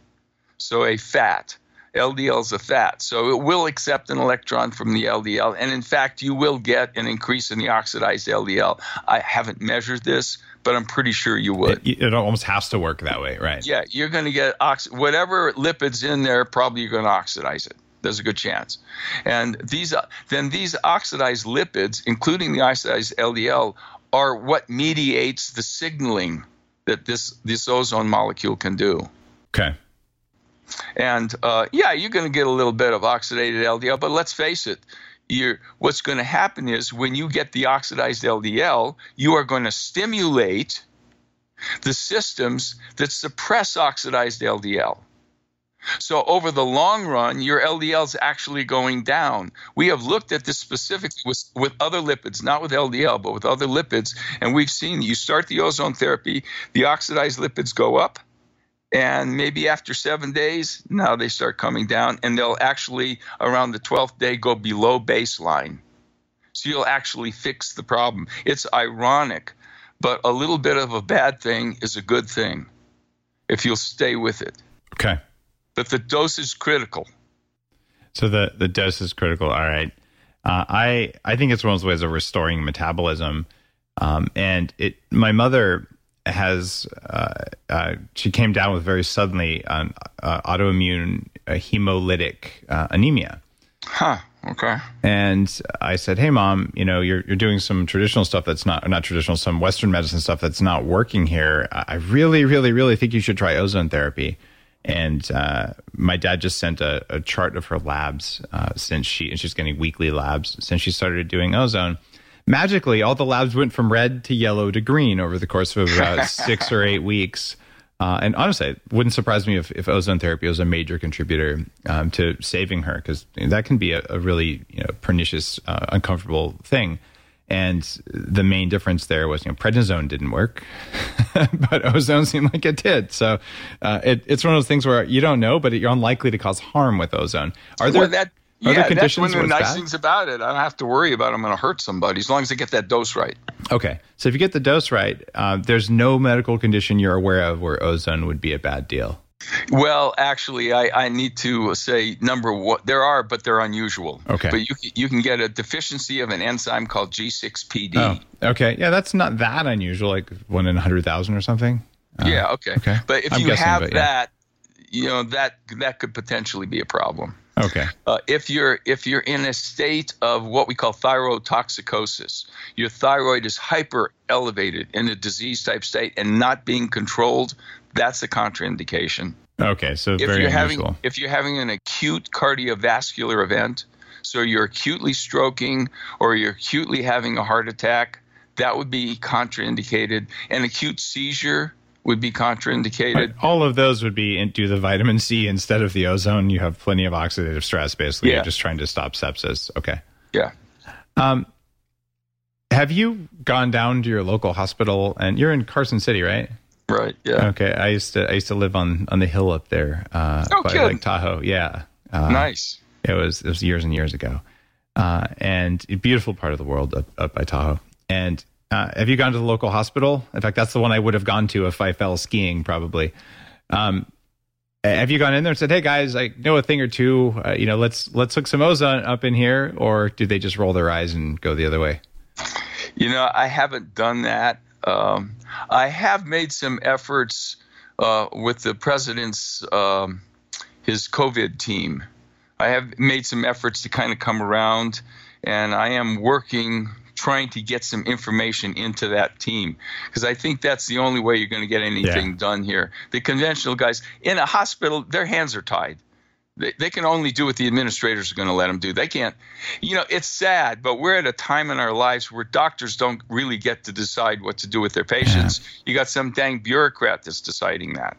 so a fat. LDL is a fat, so it will accept an electron from the LDL, and in fact, you will get an increase in the oxidized LDL. I haven't measured this, but I'm pretty sure you would. It, it almost has to work that way, right? Yeah, you're going to get ox- whatever lipids in there. Probably you're going to oxidize it. There's a good chance, and these uh, then these oxidized lipids, including the oxidized LDL, are what mediates the signaling that this this ozone molecule can do. Okay. And uh, yeah, you're going to get a little bit of oxidated LDL, but let's face it, what's going to happen is when you get the oxidized LDL, you are going to stimulate the systems that suppress oxidized LDL. So over the long run, your LDL is actually going down. We have looked at this specifically with, with other lipids, not with LDL, but with other lipids, and we've seen you start the ozone therapy, the oxidized lipids go up, and maybe after seven days, now they start coming down, and they'll actually around the 12th day go below baseline. So you'll actually fix the problem. It's ironic, but a little bit of a bad thing is a good thing if you'll stay with it. Okay. But the dose is critical. So the, the dose is critical. All right. Uh, I I think it's one of those ways of restoring metabolism. Um, and it my mother has uh, uh, she came down with very suddenly an uh, autoimmune uh, hemolytic uh, anemia. Huh. Okay. And I said, "Hey, mom, you know, you're you're doing some traditional stuff that's not not traditional, some Western medicine stuff that's not working here. I really, really, really think you should try ozone therapy." And uh, my dad just sent a, a chart of her labs since she and she's getting weekly labs since she started doing ozone magically all the labs went from red to yellow to green over the course of about six or eight weeks. Uh, and honestly, it wouldn't surprise me if, if ozone therapy was a major contributor um, to saving her because that can be a, a really you know, pernicious, uh, uncomfortable thing. And the main difference there was, you know, prednisone didn't work, but ozone seemed like it did. So uh, it, it's one of those things where you don't know, but you're unlikely to cause harm with ozone. Are there well, that yeah, that's one of the nice bad? things about it. I don't have to worry about I'm going to hurt somebody as long as I get that dose right. Okay, so if you get the dose right, uh, there's no medical condition you're aware of where ozone would be a bad deal. Well, actually, I, I need to say number one. There are, but they're unusual. Okay. But you you can get a deficiency of an enzyme called G6PD. Oh, okay. Yeah, that's not that unusual. Like one in a hundred thousand or something. Uh, yeah. Okay. Okay. But if I'm you guessing, have but, yeah. that, you know that that could potentially be a problem. Okay. Uh, if you're if you're in a state of what we call thyrotoxicosis, your thyroid is hyper elevated in a disease type state and not being controlled, that's a contraindication. Okay, so if very you're unusual. having if you're having an acute cardiovascular event, So you're acutely stroking or you're acutely having a heart attack, that would be contraindicated. An acute seizure would be contraindicated. Right. All of those would be into the vitamin C instead of the ozone. You have plenty of oxidative stress. Basically, yeah. you're just trying to stop sepsis. Okay. Yeah. Um, have you gone down to your local hospital? And you're in Carson City, right? Right. Yeah. Okay. I used to I used to live on on the hill up there uh, oh, by Lake Tahoe. Yeah. Uh, nice. It was it was years and years ago, uh, and a beautiful part of the world up, up by Tahoe. And uh, have you gone to the local hospital? In fact, that's the one I would have gone to if I fell skiing, probably. Um, have you gone in there and said, "Hey guys, I know a thing or two. Uh, you know, let's let's hook some ozone up in here," or do they just roll their eyes and go the other way? You know, I haven't done that. Um, I have made some efforts uh, with the president's um, his COVID team. I have made some efforts to kind of come around, and I am working trying to get some information into that team because I think that's the only way you're going to get anything yeah. done here. The conventional guys in a hospital, their hands are tied. They, they can only do what the administrators are going to let them do. They can't, you know, it's sad, but we're at a time in our lives where doctors don't really get to decide what to do with their patients. Yeah. You got some dang bureaucrat that's deciding that.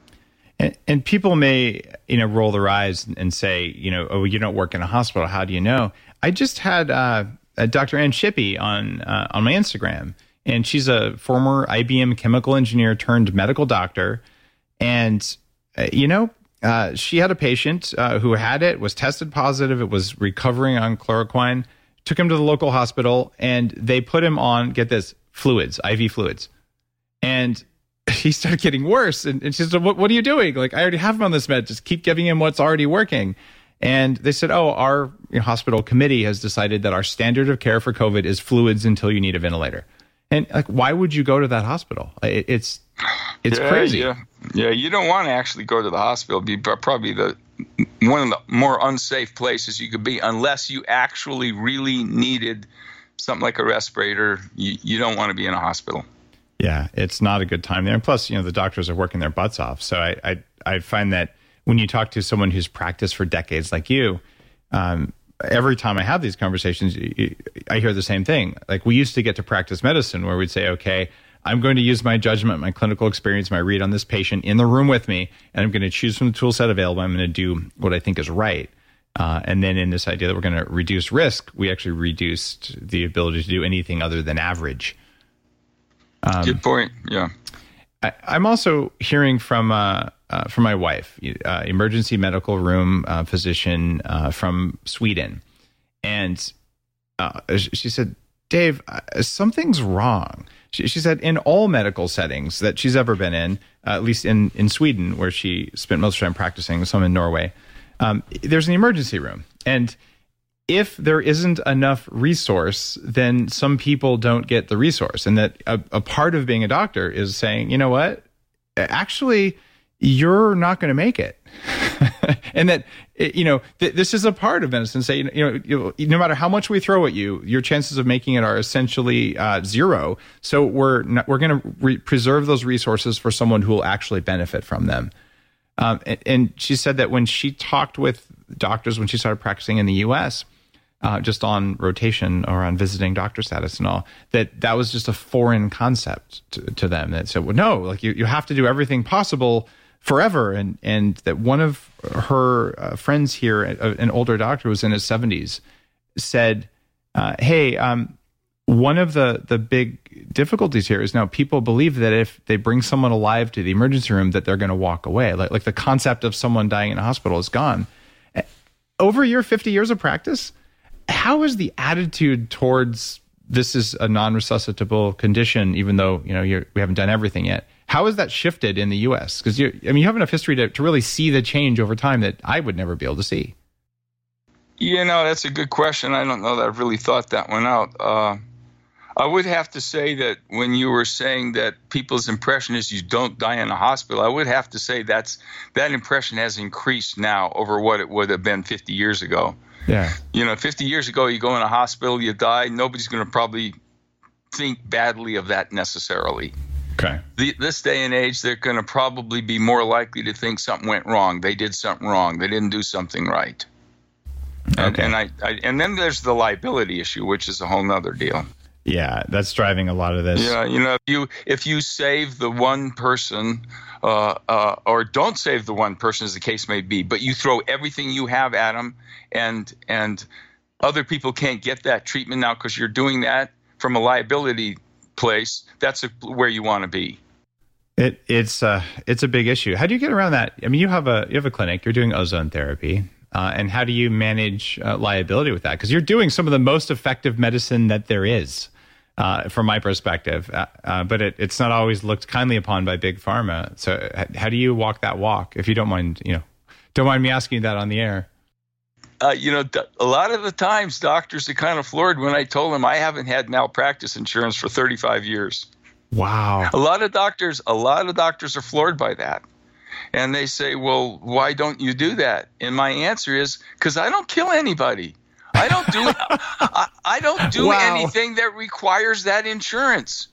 And, and, people may, you know, roll their eyes and say, you know, oh, you don't work in a hospital. How do you know? I just had uh, Dr. Ann Shippey on uh, on my Instagram, and she's a former IBM chemical engineer turned medical doctor, and uh, you know, uh, she had a patient uh, who had it, was tested positive, it was recovering on chloroquine, took him to the local hospital, and they put him on, get this, fluids, IV fluids. And he started getting worse. And, and she said, what, what are you doing? Like, I already have him on this med. Just keep giving him what's already working. And they said, oh, our you know, hospital committee has decided that our standard of care for COVID is fluids until you need a ventilator. And like, why would you go to that hospital? It, it's it's yeah, crazy. Yeah, yeah. You don't want to actually go to the hospital. Be probably the one of the more unsafe places you could be unless you actually really needed something like a respirator. You, you don't want to be in a hospital. Yeah, it's not a good time there. And plus, you know, the doctors are working their butts off. So I I, I find that when you talk to someone who's practiced for decades like you, um, every time I have these conversations, I hear the same thing. Like we used to get to practice medicine where we'd say, okay, I'm going to use my judgment, my clinical experience, my read on this patient in the room with me, and I'm going to choose from the tool set available. I'm going to do what I think is right. Uh, and then in this idea that we're going to reduce risk, we actually reduced the ability to do anything other than average. Um, Good point. Yeah. I, am also hearing from uh, uh, from my wife, uh, emergency medical room uh, physician uh, from Sweden, and uh, she said, "Dave, something's wrong." She, she, said in all medical settings that she's ever been in, at least in in Sweden, where she spent most of her time practicing, some in Norway, um, there's an emergency room, and if there isn't enough resource, then some people don't get the resource. And that a, a part of being a doctor is saying, you know what? Actually, you're not going to make it. and that, you know, th- this is a part of medicine. Say, you know, you, no matter how much we throw at you, your chances of making it are essentially uh, zero. So we're not, we're going to re- preserve those resources for someone who will actually benefit from them. Um, and, and she said that when she talked with doctors when she started practicing in the U.S., uh, just on rotation or on visiting doctor status and all, that that was just a foreign concept to, to them. That said, well, no, like you, you have to do everything possible forever. And, and that one of her uh, friends here, an older doctor was in his 70s, said, uh, hey, um, one of the, the big difficulties here is now people believe that if they bring someone alive to the emergency room, that they're going to walk away. Like, like the concept of someone dying in a hospital is gone. Over your 50 years of practice, how is the attitude towards this is a non-resuscitable condition, even though you know we haven't done everything yet? How has that shifted in the U.S.? Because you, I mean, you have enough history to, to really see the change over time that I would never be able to see. You know, that's a good question. I don't know that I've really thought that one out. Uh, I would have to say that when you were saying that people's impression is you don't die in a hospital, I would have to say that's that impression has increased now over what it would have been 50 years ago. Yeah. You know, 50 years ago, you go in a hospital, you die, nobody's going to probably think badly of that necessarily. Okay. The, this day and age, they're going to probably be more likely to think something went wrong. They did something wrong. They didn't do something right. And, Okay. and I, I and then there's the liability issue, which is a whole nother deal. Yeah, that's driving a lot of this. Yeah, you know, if you if you save the one person, uh, uh, or don't save the one person, as the case may be, but you throw everything you have at them, and and other people can't get that treatment now because you're doing that from a liability place. That's a, where you want to be. It it's uh it's a big issue. How do you get around that? I mean, you have a you have a clinic. You're doing ozone therapy, uh, and how do you manage uh, liability with that? Because you're doing some of the most effective medicine that there is, uh, from my perspective. Uh, uh, but it, it's not always looked kindly upon by big pharma. So how do you walk that walk? If you don't mind, you know, don't mind me asking that on the air. Uh, you know, a lot of the times doctors are kind of floored when I told them I haven't had malpractice insurance for 35 years. Wow. A lot of doctors, a lot of doctors are floored by that. And they say, "Well, why don't you do that?" And my answer is, "Because I don't kill anybody. I don't do I, I don't do Wow. anything that requires that insurance."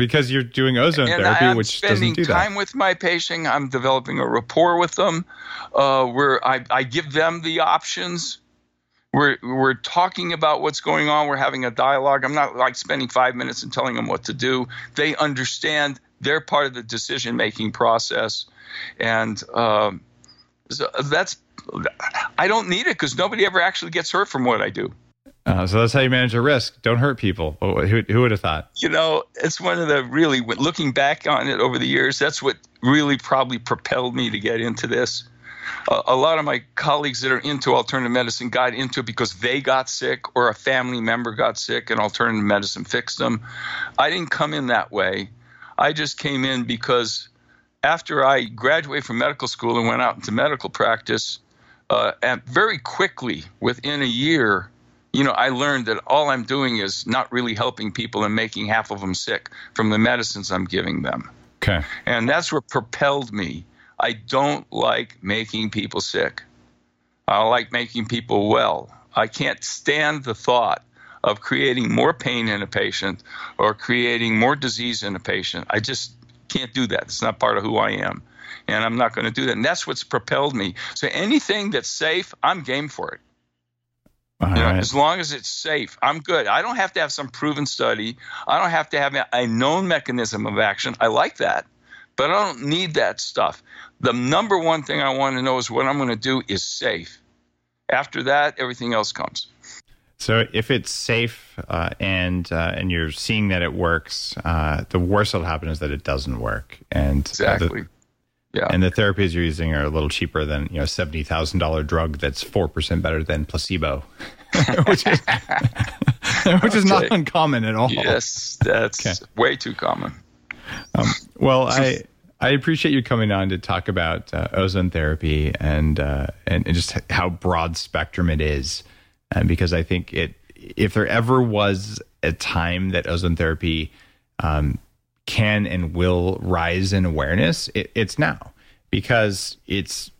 Because you're doing ozone and therapy, I'm which spending doesn't do time that. with my patient. I'm developing a rapport with them, uh, where I, I give them the options. We're we're talking about what's going on. We're having a dialogue. I'm not like spending five minutes and telling them what to do. They understand they're part of the decision making process, and um, so that's I don't need it because nobody ever actually gets hurt from what I do. Uh, so that's how you manage a risk. Don't hurt people. Who, who would have thought? you know, it's one of the really, looking back on it over the years, that's what really probably propelled me to get into this. A, a lot of my colleagues that are into alternative medicine got into it because they got sick or a family member got sick and alternative medicine fixed them. I didn't come in that way. I just came in because after I graduated from medical school and went out into medical practice, uh, and very quickly, within a year, you know, I learned that all I'm doing is not really helping people and making half of them sick from the medicines I'm giving them. Okay. And that's what propelled me. I don't like making people sick. I like making people well. I can't stand the thought of creating more pain in a patient or creating more disease in a patient. I just can't do that. It's not part of who I am. And I'm not going to do that. And that's what's propelled me. So anything that's safe, I'm game for it. All You know, right. As long as it's safe, I'm good. I don't have to have some proven study. I don't have to have a known mechanism of action. I like that, but I don't need that stuff. The number one thing I want to know is what I'm going to do is safe. After that, everything else comes. So if it's safe uh, and uh, and you're seeing that it works, uh, the worst that'll happen is that it doesn't work. And uh, the- Exactly. Yeah. and the therapies you're using are a little cheaper than you know seventy thousand dollar drug that's four percent better than placebo, which is which is not uncommon at all. yes, that's Okay. way too common. Well, I I appreciate you coming on to talk about uh, ozone therapy and, uh, and and just how broad spectrum it is, and because I think it if there ever was a time that ozone therapy um, can and will rise in awareness, it, it's now because it's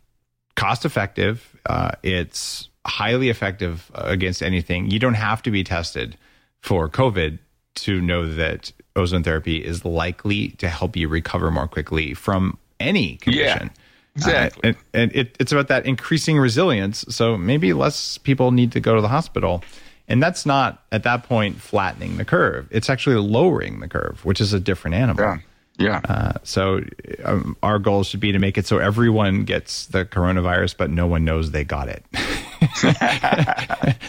cost effective. Uh, it's highly effective against anything. You don't have to be tested for COVID to know that ozone therapy is likely to help you recover more quickly from any condition. Yeah. exactly. Uh, and and it, it's about that increasing resilience. So maybe less people need to go to the hospital. And that's not at that point flattening the curve. It's actually lowering the curve, which is a different animal. Yeah. Yeah. Uh, so um, our goal should be to make it so everyone gets the coronavirus, but no one knows they got it.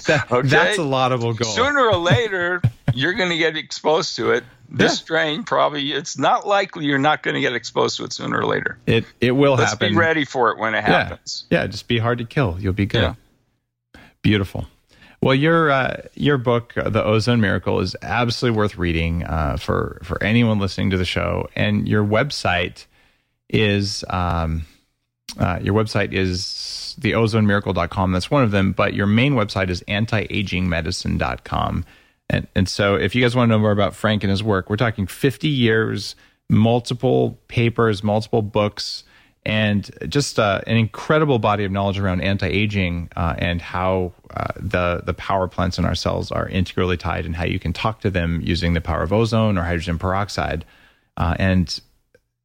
That- Okay. That's a laudable goal. Sooner or later, you're going to get exposed to it. This Yeah. strain probably, it's not likely you're not going to get exposed to it sooner or later. It it will Let's happen. be ready for it when it Yeah. happens. Yeah, just be hard to kill. You'll be good. Yeah. Beautiful. Well, your uh, your book, uh, The Ozone Miracle, is absolutely worth reading uh, for for anyone listening to the show. And your website is um, uh, your website is theozone.miracle.com. That's one of them. But your main website is antiagingmedicine.com. And and so, if you guys want to know more about Frank and his work, we're talking 50 years, multiple papers, multiple books and just uh, an incredible body of knowledge around anti-aging uh, and how uh, the the power plants in our cells are integrally tied and how you can talk to them using the power of ozone or hydrogen peroxide. Uh, and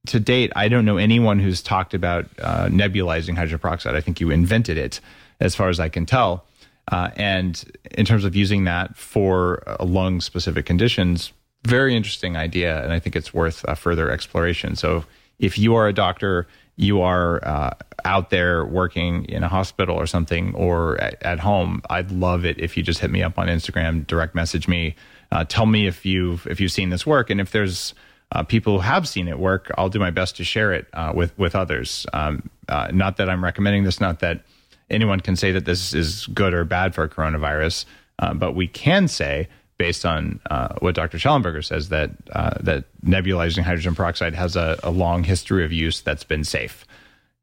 to date, I don't know anyone who's talked about uh, nebulizing hydrogen peroxide. I think you invented it, as far as I can tell. Uh, and in terms of using that for lung specific conditions, very interesting idea. And I think it's worth further exploration. So if you are a doctor, you are uh, out there working in a hospital or something or at, at, home, I'd love it if you just hit me up on Instagram, direct message me, uh, tell me if you've if you've seen this work, and if there's uh, people who have seen it work, I'll do my best to share it uh, with with others. Um, uh, not that I'm recommending this, not that anyone can say that this is good or bad for coronavirus, uh, but we can say based on uh, what Dr. Shallenberger says that uh, that nebulizing hydrogen peroxide has a, a, long history of use that's been safe.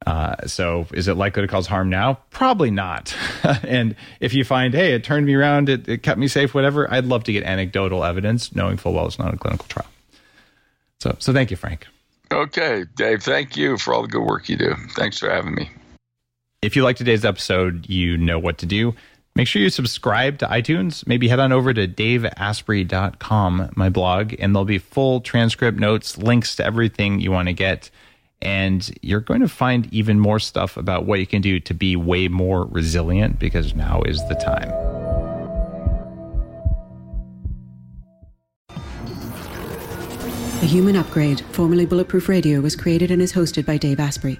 Uh, so is it likely to cause harm now? Probably not. and if you find, hey, it turned me around, it, it, kept me safe, whatever, I'd love to get anecdotal evidence, knowing full well it's not a clinical trial. So, so thank you, Frank. Okay, Dave. Thank you for all the good work you do. Thanks for having me. If you like today's episode, you know what to do. Make sure you subscribe to iTunes. Maybe head on over to daveasprey.com, my blog, and there'll be full transcript notes, links to everything you want to get. And you're going to find even more stuff about what you can do to be way more resilient because now is the time. The Human Upgrade, formerly Bulletproof Radio, was created and is hosted by Dave Asprey.